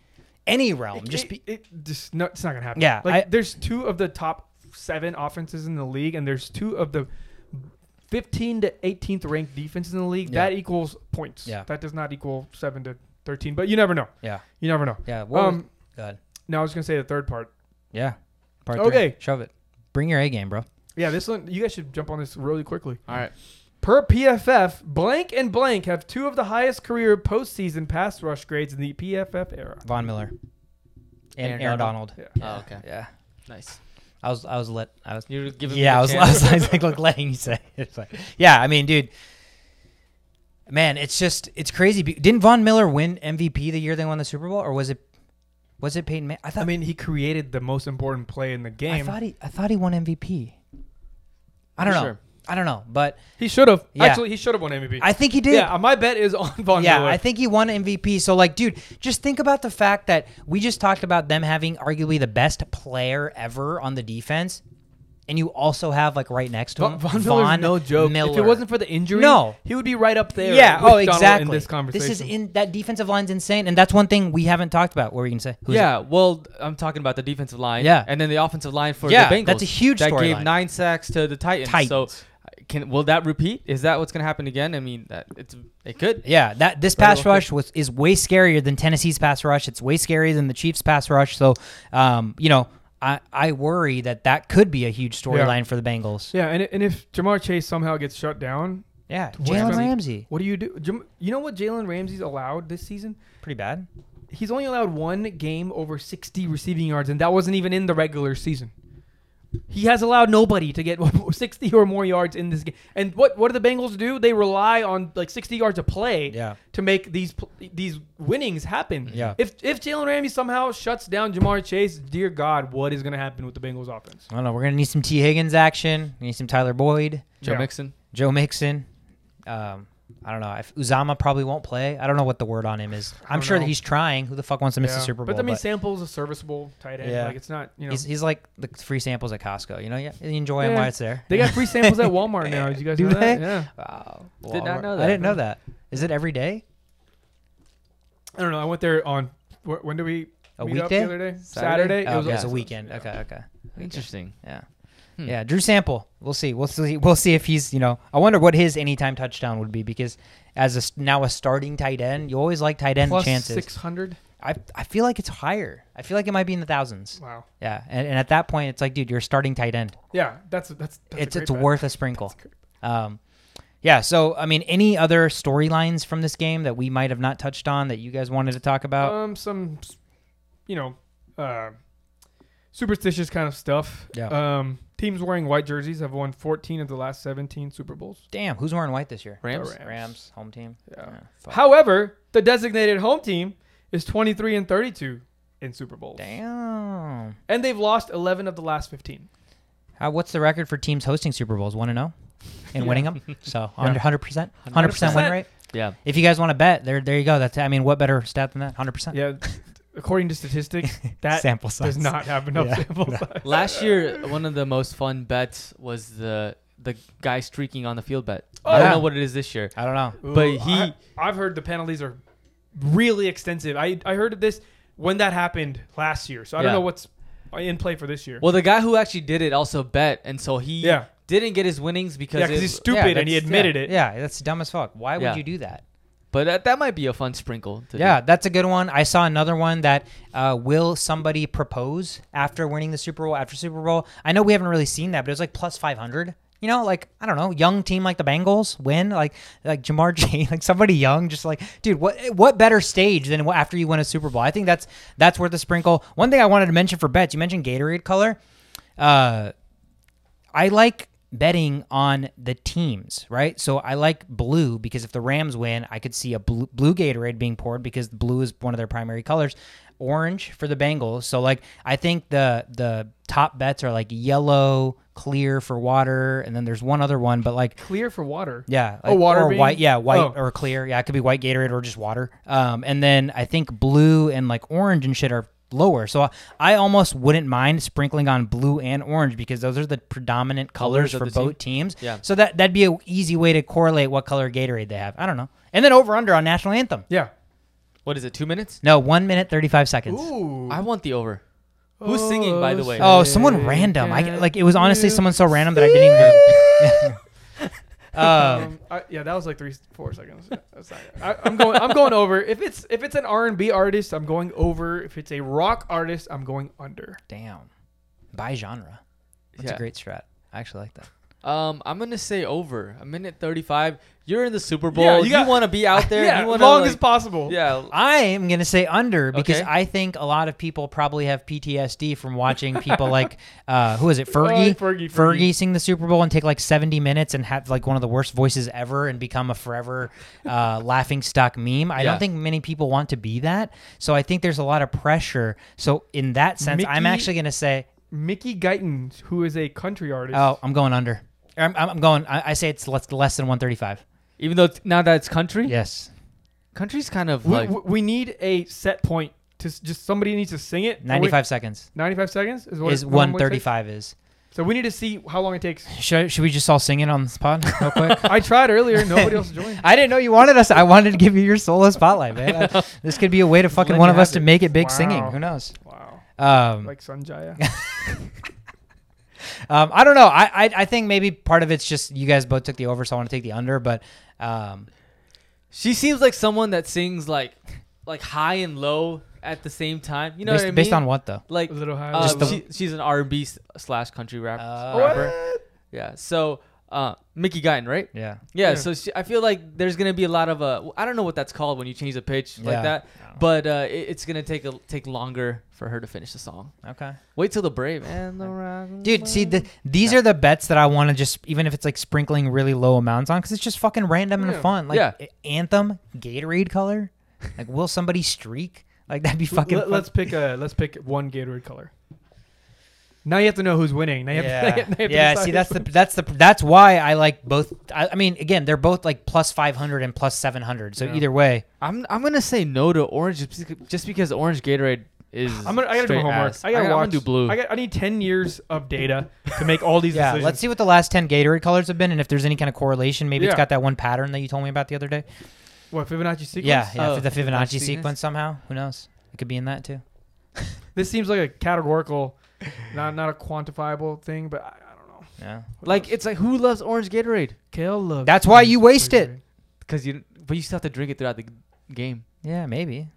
any realm. Just be, it just no, it's not gonna happen. Yeah, like I- there's two of the top seven offenses in the league, and there's two of the 15 to 18th ranked defenses in the league. Yeah. That equals points. Yeah. that does not equal seven to 13, but you never know. yeah, You never know. yeah. Well, was- Um, God. now I was gonna say the third part. Yeah. Part Okay. Three. Shove it. Bring your A game, bro. Yeah, this one you guys should jump on this really quickly. All right. Per PFF, blank and blank have two of the highest career postseason pass rush grades in the PFF era. Von Miller. And Aaron Aaron, Donald. Donald. Yeah. Oh, okay. Yeah. Nice. I was I was let I was You were giving Yeah, me I a was, I was, I was like look, letting you say. It's like, yeah, I mean, dude. Man, it's just it's crazy. Didn't Von Miller win MVP the year they won the Super Bowl or was it was it Peyton Man- I thought I mean, he created the most important play in the game. I game. thought he I thought he won MVP. I don't know. Sure. I don't know, but he should have. Yeah. Actually, he should have won MVP. I think he did. yeah, my bet is on Von yeah, Miller. I think he won MVP. So, like, dude, just think about the fact that we just talked about them having arguably the best player ever on the defense, and you also have like right next to Von, him Von Miller's no joke. If it wasn't for the injury, No. he would be right up there. yeah, with oh, Donald exactly. In this conversation, This is in that defensive line's insane, and that's one thing we haven't talked about. What were you gonna say? Who's yeah, well, I'm talking about the defensive line. Yeah. and then the offensive line for Yeah, the Bengals. that's a huge That gave storyline. nine sacks to the Titans. So, Titans. Can will that repeat? Is that what's going to happen again? I mean, that it's it could. Yeah, that this pass well rush was is way scarier than Tennessee's pass rush. It's way scarier than the Chiefs' pass rush. So, um, you know, I I worry that that could be a huge storyline for the Bengals. yeah, and, and if Ja'Marr Chase somehow gets shut down, Yeah, Jalen Ramsey, what do you do? Jam- you know what Jalen Ramsey's allowed this season? pretty bad. He's only allowed one game over 60 receiving yards, and that wasn't even in the regular season. He has allowed nobody to get <laughs> 60 or more yards in this game. And what what do the Bengals do? They rely on like 60 yards of play Yeah. to make these these winnings happen. Yeah. If if Jalen Ramsey somehow shuts down Ja'Marr Chase, dear God, what is going to happen with the Bengals offense? I don't know. We're gonna need some Tee Higgins action. We need some Tyler Boyd, Joe Yeah. Mixon. Joe Mixon. Um, I don't know. If Uzomah probably won't play. I don't know what the word on him is. I'm sure know. that he's trying. Who the fuck wants to miss Yeah. the Super Bowl? But I mean, Sample's a serviceable tight end. Yeah. Like it's not you know. he's, he's like the free samples at Costco. You know, yeah, you enjoy him Yeah. while it's there. They got free samples at Walmart <laughs> now. Did you guys Do know that? they? Yeah. Wow. Did not know that. I didn't know that. Is it every day? I don't know. I went there on when do we A meet up weekday? the other day? Saturday? Saturday. Oh, it was okay, a weekend. Okay, okay. Interesting. Yeah. Hmm. Yeah, Drew Sample. We'll see. We'll see. We'll see if he's. You know, I wonder what his anytime touchdown would be because as a now a starting tight end, you always like tight end Plus chances. six hundred. I I feel like it's higher. I feel like it might be in the thousands. Wow. Yeah, and, and at that point, it's like, dude, you're starting tight end. Yeah, that's that's. that's a it's great it's bet. worth a sprinkle. Um, yeah. So I mean, any other storylines from this game that we might have not touched on that you guys wanted to talk about? Um, some, you know, uh, superstitious kind of stuff. Yeah. Um, teams wearing white jerseys have won 14 of the last 17 Super Bowls. Damn, who's wearing white this year? Rams. Rams. Rams, home team. Yeah. Yeah. However, the designated home team is 23 and 32 in Super Bowls, Damn. and they've lost 11 of the last 15. How, what's the record for teams hosting Super Bowls? One to oh? zero, <laughs> and Yeah. winning them. So <laughs> Yeah. hundred percent, hundred percent win 100%. rate. Yeah. If you guys want to bet, there, there you go. That's I mean, what better stat than that? Hundred percent. Yeah, <laughs> according to statistics, <laughs> that sample size does not have enough Yeah. sample <laughs> size. Last year, one of the most fun bets was the the guy streaking on the field bet. Oh, I don't oh, yeah. know what it is this year. I don't know. But Ooh, he- I, I've heard the penalties are really extensive. I I heard of this when that happened last year, so I don't know what's in play for this year. Well, the guy who actually did it also bet, and so he yeah, didn't get his winnings because yeah, because it- he's stupid and he admitted yeah, it. Yeah, that's dumb as fuck. Why would Yeah. you do that? But that, that might be a fun sprinkle. To Yeah, do. that's a good one. I saw another one that uh, will somebody propose after winning the Super Bowl after Super Bowl. I know we haven't really seen that, but it was like plus five hundred. You know, like I don't know, young team like the Bengals win, like like Ja'Marr <laughs> Chase, like somebody young, just like dude, what what better stage than after you win a Super Bowl? I think that's that's worth a sprinkle. One thing I wanted to mention for bets, you mentioned Gatorade color. Uh, I like betting on the teams, right? So I like blue because if the Rams win, I could see a blue, blue Gatorade being poured because blue is one of their primary colors. Orange for the Bengals. So like I think the the top bets are like yellow, clear for water, and then there's one other one, but like Clear for water. yeah, Oh, water or being- white, yeah, white Oh. or clear. Yeah, it could be white Gatorade or just water. Um, and then I think blue and like orange and shit are lower. So I, I almost wouldn't mind sprinkling on blue and orange because those are the predominant colors, Colors for the team. both teams. Yeah. So that that'd be an easy way to correlate what color Gatorade they have. I don't know. And then over under on national anthem. Yeah. What is it? Two minutes? No, one minute thirty five seconds. Ooh. I want the over. Who's singing, by the way? Oh, someone random. I like it was honestly someone so random that I didn't even. <laughs> <laughs> um, Um, I, yeah, that was like three, four seconds. That's not, I, I'm going. I'm going over. If it's if it's an R and B artist, I'm going over. If it's a rock artist, I'm going under. damn. By genre. That's Yeah. a great strat. I actually like that. Um, I'm gonna say over a minute thirty-five. You're in the Super Bowl. Yeah, you you want to be out <laughs> there. yeah, you wanna, long like- as possible. Yeah. I am gonna say under because Okay. I think a lot of people probably have PTSD from watching people like <laughs> uh, who is it Fergie? Oh, Fergie, Fergie Fergie. sing the Super Bowl and take like 70 minutes and have like one of the worst voices ever and become a forever uh, <laughs> laughing stock meme. I Yeah. don't think many people want to be that. So I think there's a lot of pressure. So in that sense, I'm actually gonna say, Mickey Guyton, who is a country artist. oh, I'm going under. I'm, I'm going. I, I say it's less, less than 135. Even though it's, now that it's country, Yes, country's kind of we, like we- we need a set point to s- just somebody needs to sing it. Oh, wait, 95 seconds 95 seconds is what is what I'm gonna say? 135 is. So we need to see how long it takes. Should, should we just all sing it on this pod real <laughs> quick? I tried earlier. Nobody else joined. <laughs> I didn't know you wanted us. I wanted to give you your solo spotlight, man. <laughs> I- this could be a way to fucking Let one you of us have to it. make it big Wow. singing. Who knows? Wow. Um, Like Sanjaya. Um, I don't know. I, I I think maybe part of it's just you guys both took the over, so I want to take the under. But um, she seems like someone that sings like like high and low at the same time. You know based, what I mean? based on what though? like a little high. uh, Just the- she, she's an R&B slash country rap. Uh, rapper. what? Yeah. So uh, Mickey Guyton, right? Yeah. Yeah, Yeah. so she, I feel like there's gonna be a lot of uh, I don't know what that's called when you change the pitch Yeah. like that, but uh, it, it's gonna take a, take longer for her to finish the song. Okay. Wait till the brave and the rock. Dude, see, the, these are the bets that I want to just, even if it's like sprinkling really low amounts on, because it's just fucking random and fun. Like Yeah. Anthem, Gatorade color. Like, will somebody streak? Like that'd be fucking. Let, fun. us pick a let's pick one Gatorade color. Now you have to know who's winning. Now you have yeah, to, <laughs> now you have to yeah. decide See, that's the that's the that's why I like both. I, I mean, again, they're both like plus five hundred and plus seven hundred. So Yeah. either way, I'm I'm gonna say no to orange just because, just because orange Gatorade is. <sighs> I'm gonna. I gotta do homework. ass. I gotta I'm watch. do blue. I got. I need ten years of data to make all these <laughs> yeah. decisions. Let's see what the last ten Gatorade colors have been, and if there's any kind of correlation. Maybe it's got that one pattern that you told me about the other day. what Fibonacci sequence. Yeah, yeah. Oh, the Fibonacci Fibonacci sequence? sequence somehow. Who knows? It could be in that too. <laughs> This seems like a categorical, <laughs> not not a quantifiable thing, but I, I don't know. Yeah. Like it's like who loves orange Gatorade? Kale loves. That's why you waste it. Because you, but you still have to drink it throughout the g- game. Yeah, maybe.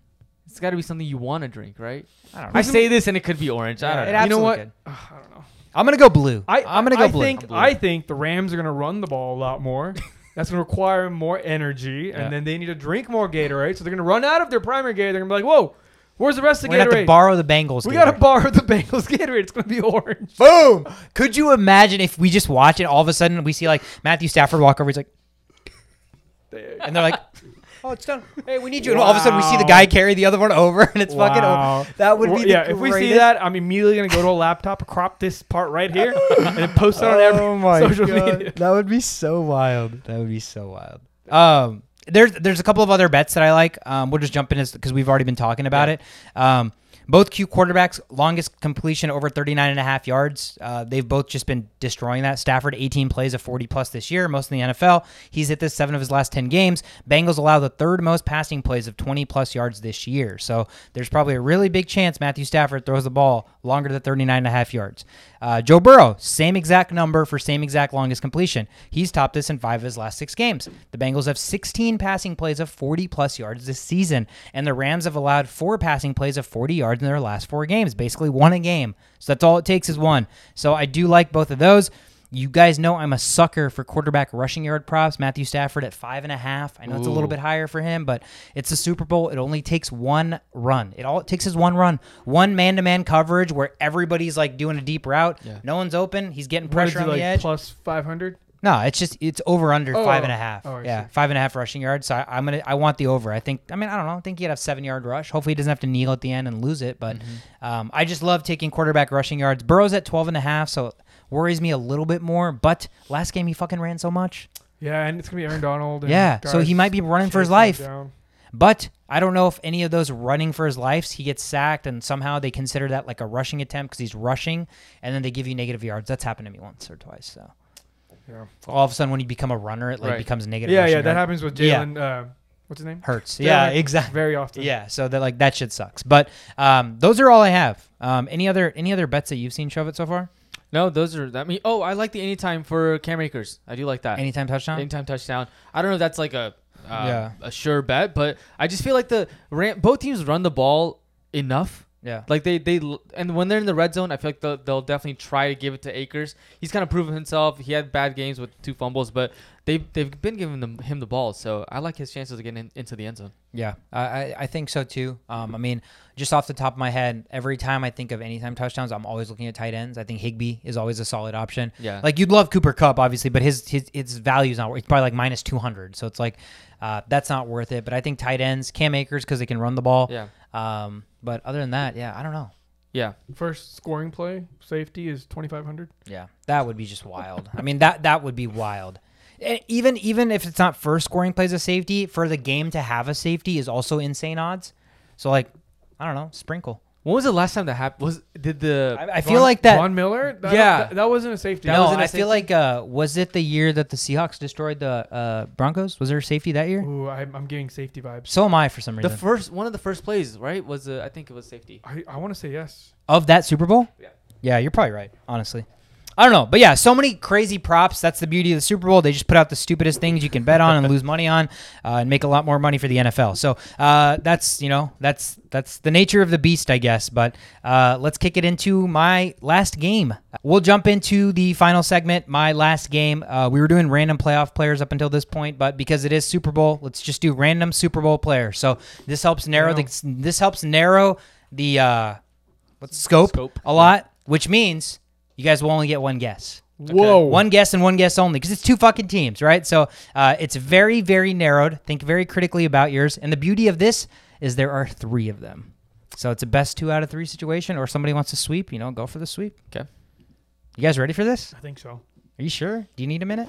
It's got to be something you want to drink, right? I don't know. I say this and it could be orange. I don't know. You know what? Ugh, I don't know. I'm gonna go blue. I, I'm gonna go I blue. Think, Blue. I think the Rams are gonna run the ball a lot more. <laughs> That's gonna require more energy, and Yeah. then they need to drink more Gatorade. So they're gonna run out of their primary Gatorade. They're gonna be like, "Whoa, where's the rest of We're the gonna have to borrow the Bengals. we gotta borrow the <laughs> Bengals Gatorade. It's gonna be orange." Boom! Could you imagine if we just watch it, all of a sudden we see like Matthew Stafford walk over, he's like, and they're like, <laughs> "Oh, it's done. Hey, we need you." And all of a sudden we see the guy carry the other one over, and it's fucking over. That would Well, be the yeah. If we see that, I'm immediately gonna go to a laptop, crop this part right here, and post it on <laughs> every oh my social God. media. That would be so wild. That would be so wild. Um, there's there's a couple of other bets that I like. Um, we'll just jump in because we've already been talking about Yeah. it. Um, both Q quarterbacks, longest completion over 39 and a half yards. Uh, they've both just been destroying that. Stafford, 18 plays of 40 plus this year, most in the NFL. He's hit this seven of his last 10 games. Bengals allow the third most passing plays of 20 plus yards this year. So there's probably a really big chance Matthew Stafford throws the ball longer than 39 and a half yards. Uh, Joe Burrow, same exact number for same exact longest completion. He's topped this in five of his last six games. The Bengals have 16 passing plays of 40 plus yards this season, and the Rams have allowed four passing plays of 40 yards in their last four games, basically one a game. So that's all it takes is one. So I do like both of those. You guys know I'm a sucker for quarterback rushing yard props. Matthew Stafford at five and a half. I know it's a little bit higher for him, but it's a Super Bowl. It only takes one run. It all it takes is one run, one man to man coverage where everybody's like doing a deep route. Yeah. No one's open. He's getting pressure on like the edge. plus 500. No, it's just it's over under Oh, five and a half. oh, yeah, see. five and a half rushing yards. So I, I'm gonna I want the over. I think I mean I don't know. I think he'd have seven yard rush. Hopefully he doesn't have to kneel at the end and lose it. But Mm-hmm. um, I just love taking quarterback rushing yards. Burrow's at 12 and a half, so worries me a little bit more. But last game he fucking ran so much. Yeah, and it's gonna be Aaron Donald. And Yeah, so he might be running for his life. But I don't know if any of those running for his life, he gets sacked and somehow they consider that like a rushing attempt because he's rushing, and then they give you negative yards. That's happened to me once or twice. So Yeah. all of a sudden when you become a runner, it like Right. becomes negative. Yeah, rushing yeah, that yard. happens with Yeah. Jalen. Uh, what's his name? hurts. Jalen Yeah, Hurts exactly. Very often. Yeah, so that like that shit sucks. But um, those are all I have. Um, any other any other bets that you've seen shove it so far? No, those are that mean. Oh, I like the anytime for Cam Akers. I do like that. Anytime touchdown. anytime touchdown. I don't know if that's like a uh, Yeah. a sure bet, but I just feel like the Ram- both teams run the ball enough. Yeah. Like they they and when they're in the red zone, I feel like they'll, they'll definitely try to give it to Akers. He's kind of proven himself. He had bad games with two fumbles, but they they've been giving them, him the ball, so I like his chances of getting in, into the end zone. Yeah, I, I I think so too. Um, I mean, just off the top of my head, every time I think of anytime touchdowns, I'm always looking at tight ends. I think Higbee is always a solid option. Yeah. Like you'd love Cooper Kupp, obviously, but his his his value's not. It's probably like minus two hundred, so it's like uh, that's not worth it. But I think tight ends, Cam Akers, because they can run the ball. Yeah. Um, but other than that, yeah, I don't know. Yeah. First scoring play safety is 2500. Yeah, that would be just wild. I mean, that that would be wild. Eh, Even even if it's not first scoring plays a safety, for the game to have a safety is also insane odds. So like, I don't know, sprinkle. When was the last time that happened? Was did the I, I feel like that. Von Miller. That, Yeah. that, that wasn't a safety. That no, wasn't a I feel like uh, was it the year that the Seahawks destroyed the uh, Broncos? Was there a safety that year? Ooh, I'm, I'm getting safety vibes. So am I for some reason. the first one of the first plays right was uh, I think it was safety. I, I want to say yes. of that Super Bowl? Yeah. Yeah, you're probably right, honestly. I don't know. But yeah, so many crazy props. That's the beauty of the Super Bowl. They just put out the stupidest things you can bet on and lose money on uh, and make a lot more money for the NFL. So uh, that's, you know, that's that's the nature of the beast, I guess. But uh, let's kick it into my last game. We'll jump into the final segment, my last game. Uh, we were doing random playoff players up until this point, but because it is Super Bowl, let's just do random Super Bowl players. So this helps narrow the this helps narrow the uh, what's scope, Scope. a lot, which means you guys will only get one guess. Whoa. One guess and one guess only because it's two fucking teams, right? So uh, it's very, very narrowed. Think very critically about yours. And the beauty of this is there are three of them. So it's a best two out of three situation, or somebody wants to sweep, you know, go for the sweep. Okay. You guys ready for this? I think so. Are you sure? Do you need a minute?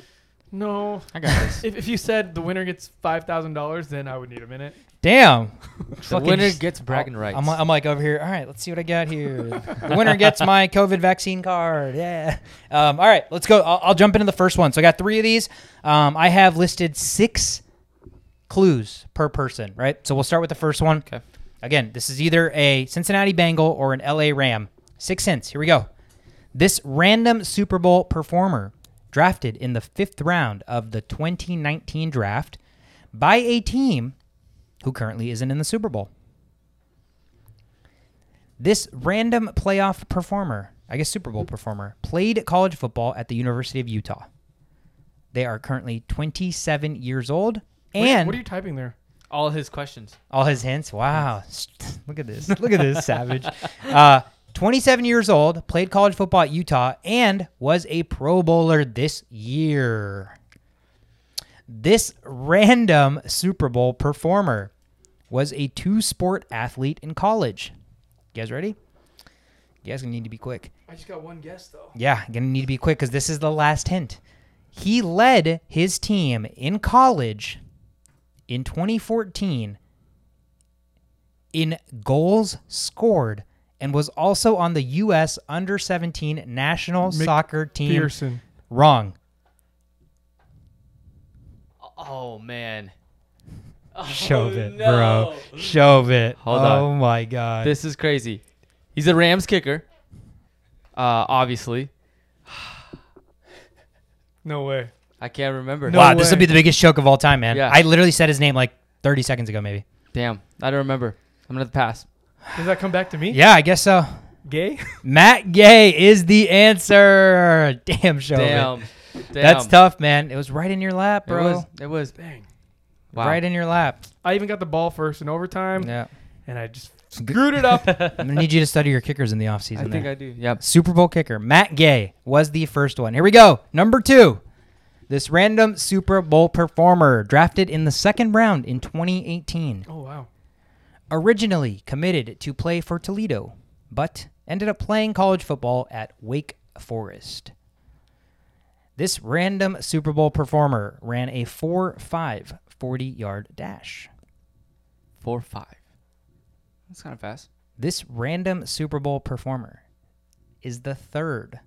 No. I got this. <laughs> If, if you said the winner gets five thousand dollars, then I would need a minute. Damn. <laughs> the Fucking winner just- gets bragging rights. I'm, I'm like over here. All right, let's see what I got here. the winner gets my <laughs> COVID vaccine card. Yeah. Um, all right, let's go. I'll, I'll jump into the first one. So I got three of these. Um, I have listed six clues per person. Right. So we'll start with the first one. Okay. Again, this is either a Cincinnati Bengal or an LA Ram. Six cents. Here we go. This random Super Bowl performer, drafted in the fifth round of the 2019 draft by a team who currently isn't in the Super Bowl. This random playoff performer, I guess Super Bowl performer, played college football at the University of Utah. They are currently 27 years old. What are you- And what are you typing there? All his questions. all his hints. Wow. <laughs> Look at this. Look at this savage. Uh, 27 years old, played college football at Utah, and was a Pro Bowler this year. This random Super Bowl performer was a two sport athlete in college. You guys ready? You guys gonna need to be quick. I just got one guess though. Yeah, gonna need to be quick because this is the last hint. He led his team in college in 2014 in goals scored and was also on the U.S. under 17 national Mick soccer team. Pearson. Wrong. Oh man. <laughs> Shove Oh, it, no. bro. Shove it. Hold oh on. my God. This is crazy. He's a Rams kicker. Uh, obviously. No way. I can't remember. No wow, this will be the biggest choke of all time, man. Yeah. I literally said his name like 30 seconds ago, maybe. Damn, I don't remember. I'm gonna have pass. Does that come back to me? Yeah, I guess so. Gay? <laughs> Matt Gay is the answer. Damn, Shove it. Damn. Damn. That's tough, man. It was right in your lap, It bro. was. It was. Dang. Wow. Right in your lap. I even got the ball first in overtime, Yeah. and I just screwed it up. <laughs> I'm gonna need you to study your kickers in the offseason. I think there. I do. Yep. Super Bowl kicker Matt Gay was the first one. Here we go. Number two. This random Super Bowl performer drafted in the second round in 2018. oh wow. Originally committed to play for Toledo, but ended up playing college football at Wake Forest. This random Super Bowl performer ran a 4 5 40 yard dash. Four five. That's kind of fast. This random Super Bowl performer is the third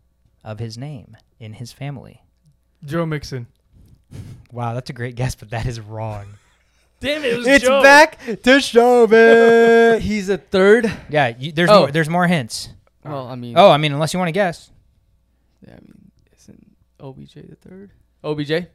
of his name in his family. Joe Mixon. <laughs> Wow, that's a great guess, but that is wrong. <laughs> Damn it! It was it's Joe. back to Shove it. <laughs> He's a third. yeah, you, there's Oh. more. There's more hints. Well, I mean. Oh, I mean, unless you want to guess. Yeah, I mean, isn't OBJ the third? OBJ.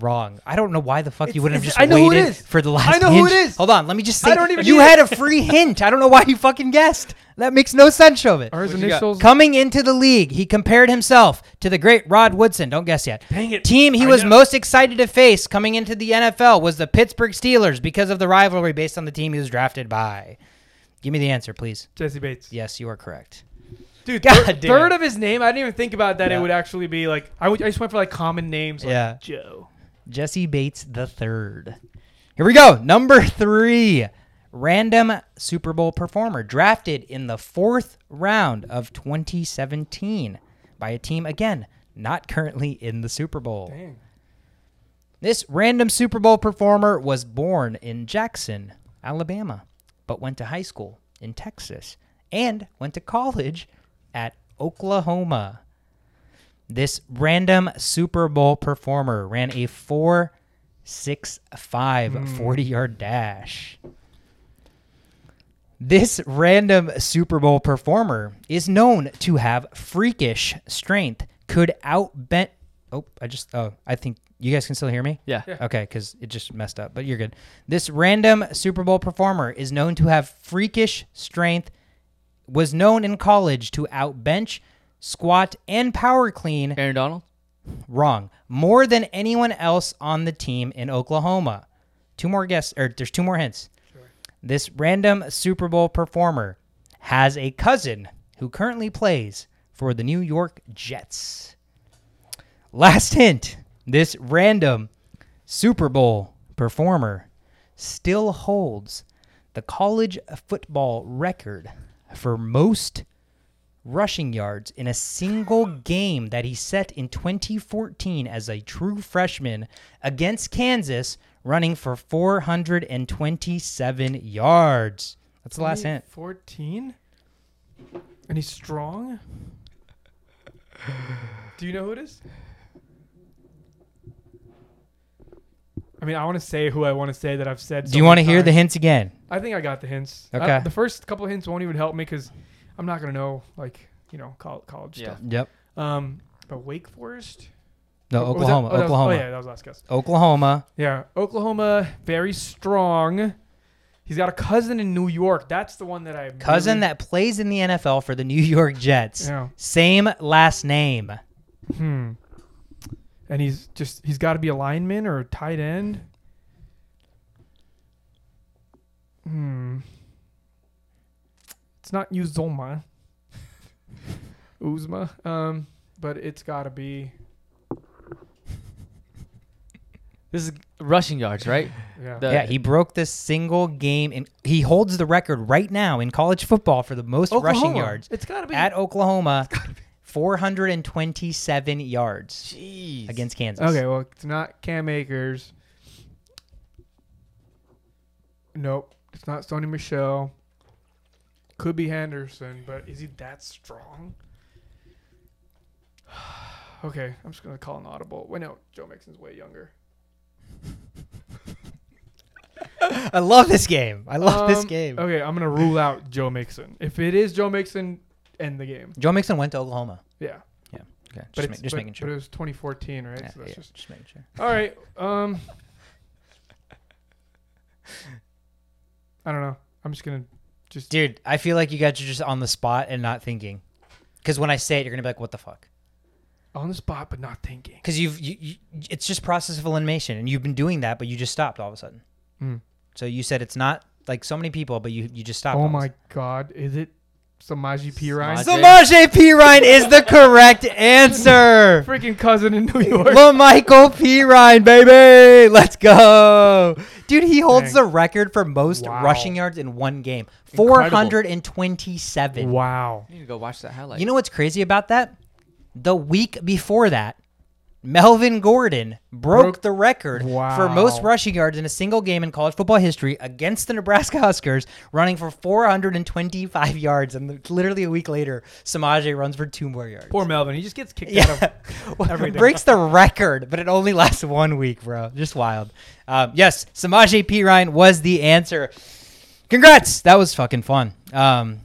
Wrong. I don't know why the fuck you wouldn't have just I know who it waited for the last. I know who it is. Hold on, let me just say. I don't even you had it. a free <laughs> hint. I don't know why you fucking guessed. That makes no sense, Shove it. Are his What you got? initials? Coming into the league, he compared himself to the great Rod Woodson. Don't guess yet. Dang it. Team he I was know. most excited to face coming into the NFL was the Pittsburgh Steelers because of the rivalry based on the team he was drafted by. Give me the answer, please. Jessie Bates. Yes, you are correct. Dude, <laughs> God thir- damn. third of his name. I didn't even think about that. Yeah. It would actually be like I, would, I just went for like common names. Like Yeah. Joe. Jessie Bates the third. Here we go. Number three. Random Super Bowl performer drafted in the fourth round of 2017 by a team again not currently in the Super Bowl. Dang. This random Super Bowl performer was born in Jackson, Alabama, but went to high school in Texas and went to college at Oklahoma. This random Super Bowl performer ran a 4 6 5 hmm. 40 yard dash. This random Super Bowl performer is known to have freakish strength, could outbent. Oh, I just. Oh, I think you guys can still hear me? Yeah. Yeah. Okay, because it just messed up, but you're good. This random Super Bowl performer is known to have freakish strength, was known in college to outbench, squat, and power clean. Aaron Donald. Wrong. More than anyone else on the team in Oklahoma. Two more guess or there's two more hints. Sure. This random Super Bowl performer has a cousin who currently plays for the New York Jets. Last hint. This random Super Bowl performer still holds the college football record for most rushing yards in a single game that he set in 2014 as a true freshman against Kansas, running for 427 yards. That's the last hint. Fourteen. And he's strong. Do you know who it is? I mean, I want to say who I want to say that I've said. Do you want to hear the hints again? I think I got the hints. I- Okay. the first couple hints won't even help me because I'm not gonna know. Like, you know, college, college Yeah. stuff. Yep. Um, but Wake Forest. No, Or Oklahoma. oh, that was- Oklahoma. oh yeah, that was last guess. Oklahoma. Yeah, Oklahoma, very strong. He's got a cousin in New York. That's the one that I Cousin really- that plays in the NFL for the New York Jets. Yeah. Same last name. Hmm. And he's just he's got to be a lineman or a tight end. Hmm. It's not Uzomah. <laughs> Uzma. Um, but it's got to be This is rushing yards, right? <laughs> yeah. The- yeah, he broke the single game and he holds the record right now in college football for the most rushing Oklahoma. yards It's got to be at Oklahoma. 427 yards Jeez. against Kansas. Okay, well, it's not Cam Akers. Nope, it's not Sony Michel. Could be Henderson, but is he that strong? <sighs> okay, I'm just gonna call an audible. Wait, no, Joe Mixon's way younger. <laughs> I love this game. I love this Um, game. Okay, I'm gonna rule out Joe Mixon. If it is Joe Mixon, end the game. Joe Mixon went to Oklahoma. Yeah, Yeah. Okay, just, but ma- just but, making sure. But it was 2014, right? Yeah, so that's yeah, just just making sure. all right. Um, <laughs> I don't know. I'm just gonna just Dude, I feel like you guys are just on the spot and not thinking. Because when I say it, you're gonna be like, "What the fuck?" on the spot, but not thinking. Because you've you, you, it's just process of elimination, and you've been doing that, but you just stopped all of a sudden. Mm. So you said it's not like so many people, but you you just stopped. all Oh of a my sudden. God! Is it Samaje Perine? Samaj- Samaje Perine is the correct answer. <laughs> Freaking cousin in New York. LaMichael Perine, baby, let's go, dude. He holds Dang. the record for most Wow. rushing yards in one game, four Incredible. hundred and twenty-seven. Wow. I need to go watch that highlight. You know what's crazy about that? The week before that, Melvin Gordon broke, Broke- the record for most rushing yards in a single game in college football history against the Nebraska <laughs> Huskers, running for 425 yards. And literally a week later, Samaje runs for two more yards. Poor Melvin. He just gets kicked out of <laughs> everything. breaks the record, but it only lasts one week, bro. Just wild. Um, yes, Samaje Perine was the answer. Congrats, that was fucking fun. Um,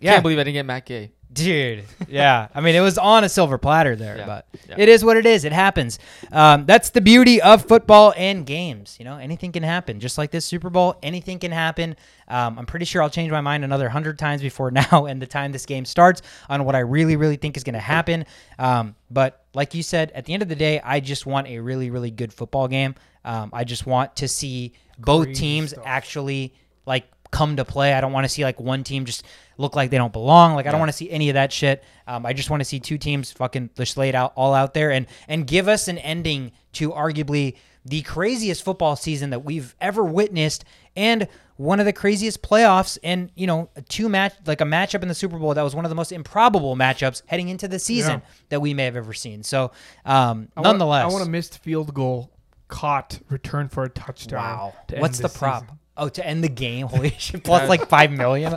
yeah, Can't believe I didn't get Matt Gay. Dude, yeah. I mean, it was on a silver platter there, Yeah, but yeah. it is what it is. It happens. Um, that's the beauty of football and games. You know, anything can happen. Just like this Super Bowl, anything can happen. Um, I'm pretty sure I'll change my mind another hundred times before <laughs> now and the time this game starts on what I really, really think is going to happen. Um, but like you said, at the end of the day, I just want a really, really good football game. Um, I just want to see both Crazy teams stuff. actually like come to play. I don't want to see like one team just look like they don't belong. Like I don't Yeah. want to see any of that shit. Um, I just want to see two teams fucking just lay it out all out there and and give us an ending to arguably the craziest football season that we've ever witnessed and one of the craziest playoffs and you know a two match like a matchup in the Super Bowl that was one of the most improbable matchups heading into the season Yeah. that we may have ever seen. So um, I want- nonetheless, I want a missed field goal caught, return for a touchdown. Wow. What's the this prop? Season. Oh, to end the game. Holy <laughs> shit. Plus like 5 million.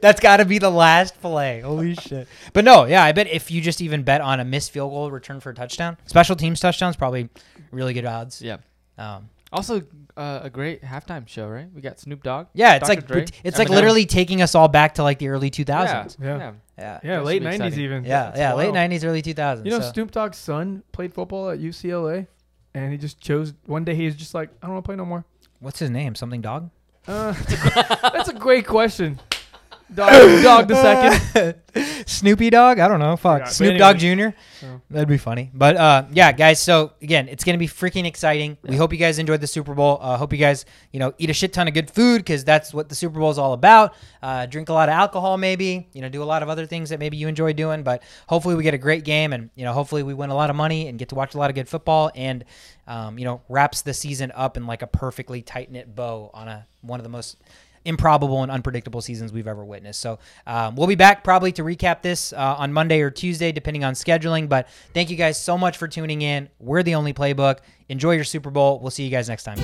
That's got to be the last play. Holy shit. But no, yeah, I bet if you just even bet on a missed field goal return for a touchdown, special teams touchdowns, probably really good odds. Yeah. Um, Also, uh, a great halftime show, right? We got Snoop Dogg. yeah, it's Dr. like Dre, it's like Eminem. literally taking us all back to like the early 2000s. Yeah. Yeah. yeah. Yeah. Yeah, late 90s exciting. even. Yeah, That's yeah, late 90s, early 2000s. You know, so- Snoop Dogg's son played football at UCLA, and he just chose one day. He was just like, I don't want to play no more. What's his name? Something dog? Uh, <laughs> that's a great question. Dog, dog the second. <laughs> Snoopy Dog? I don't know. Fuck. Yeah, but Snoop Dogg Jr. so. That'd be funny. But uh, yeah, guys. So again, it's gonna be freaking exciting. We hope you guys enjoyed the Super Bowl. Uh, hope you guys, you know, eat a shit ton of good food because that's what the Super Bowl is all about. Uh, drink a lot of alcohol, maybe. You know, do a lot of other things that maybe you enjoy doing. But hopefully, we get a great game, and you know, hopefully, we win a lot of money and get to watch a lot of good football, and um, you know, wraps the season up in like a perfectly tight knit bow on a one of the most improbable and unpredictable seasons we've ever witnessed. So um, we'll be back probably to recap this uh, on Monday or Tuesday, depending on scheduling. But thank you guys so much for tuning in. We're the only playbook. Enjoy your Super Bowl. We'll see you guys next time.